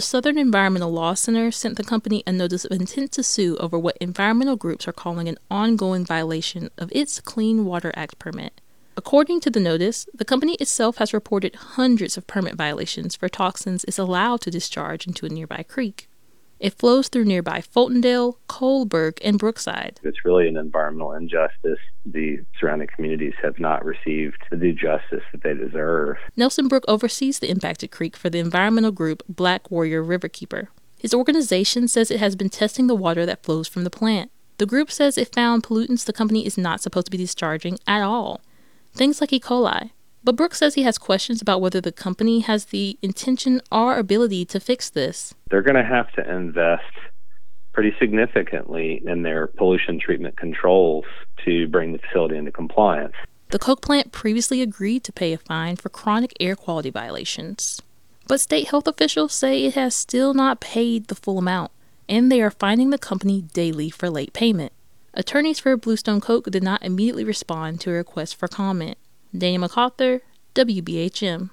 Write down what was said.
The Southern Environmental Law Center sent the company a notice of intent to sue over what environmental groups are calling an ongoing violation of its Clean Water Act permit. According to the notice, the company itself has reported hundreds of permit violations for toxins it's allowed to discharge into a nearby creek. It flows through nearby Fultondale, Coalburg, and Brookside. It's really an environmental injustice. The surrounding communities have not received the due justice that they deserve. Nelson Brooke oversees the impacted creek for the environmental group Black Warrior Riverkeeper. His organization says it has been testing the water that flows from the plant. The group says it found pollutants the company is not supposed to be discharging at all. Things like E. coli, but Brooks says he has questions about whether the company has the intention or ability to fix this. They're going to have to invest pretty significantly in their pollution treatment controls to bring the facility into compliance. The Coke plant previously agreed to pay a fine for chronic air quality violations. But state health officials say it has still not paid the full amount, and they are fining the company daily for late payment. Attorneys for Bluestone Coke did not immediately respond to a request for comment. Daniel MacArthur, WBHM.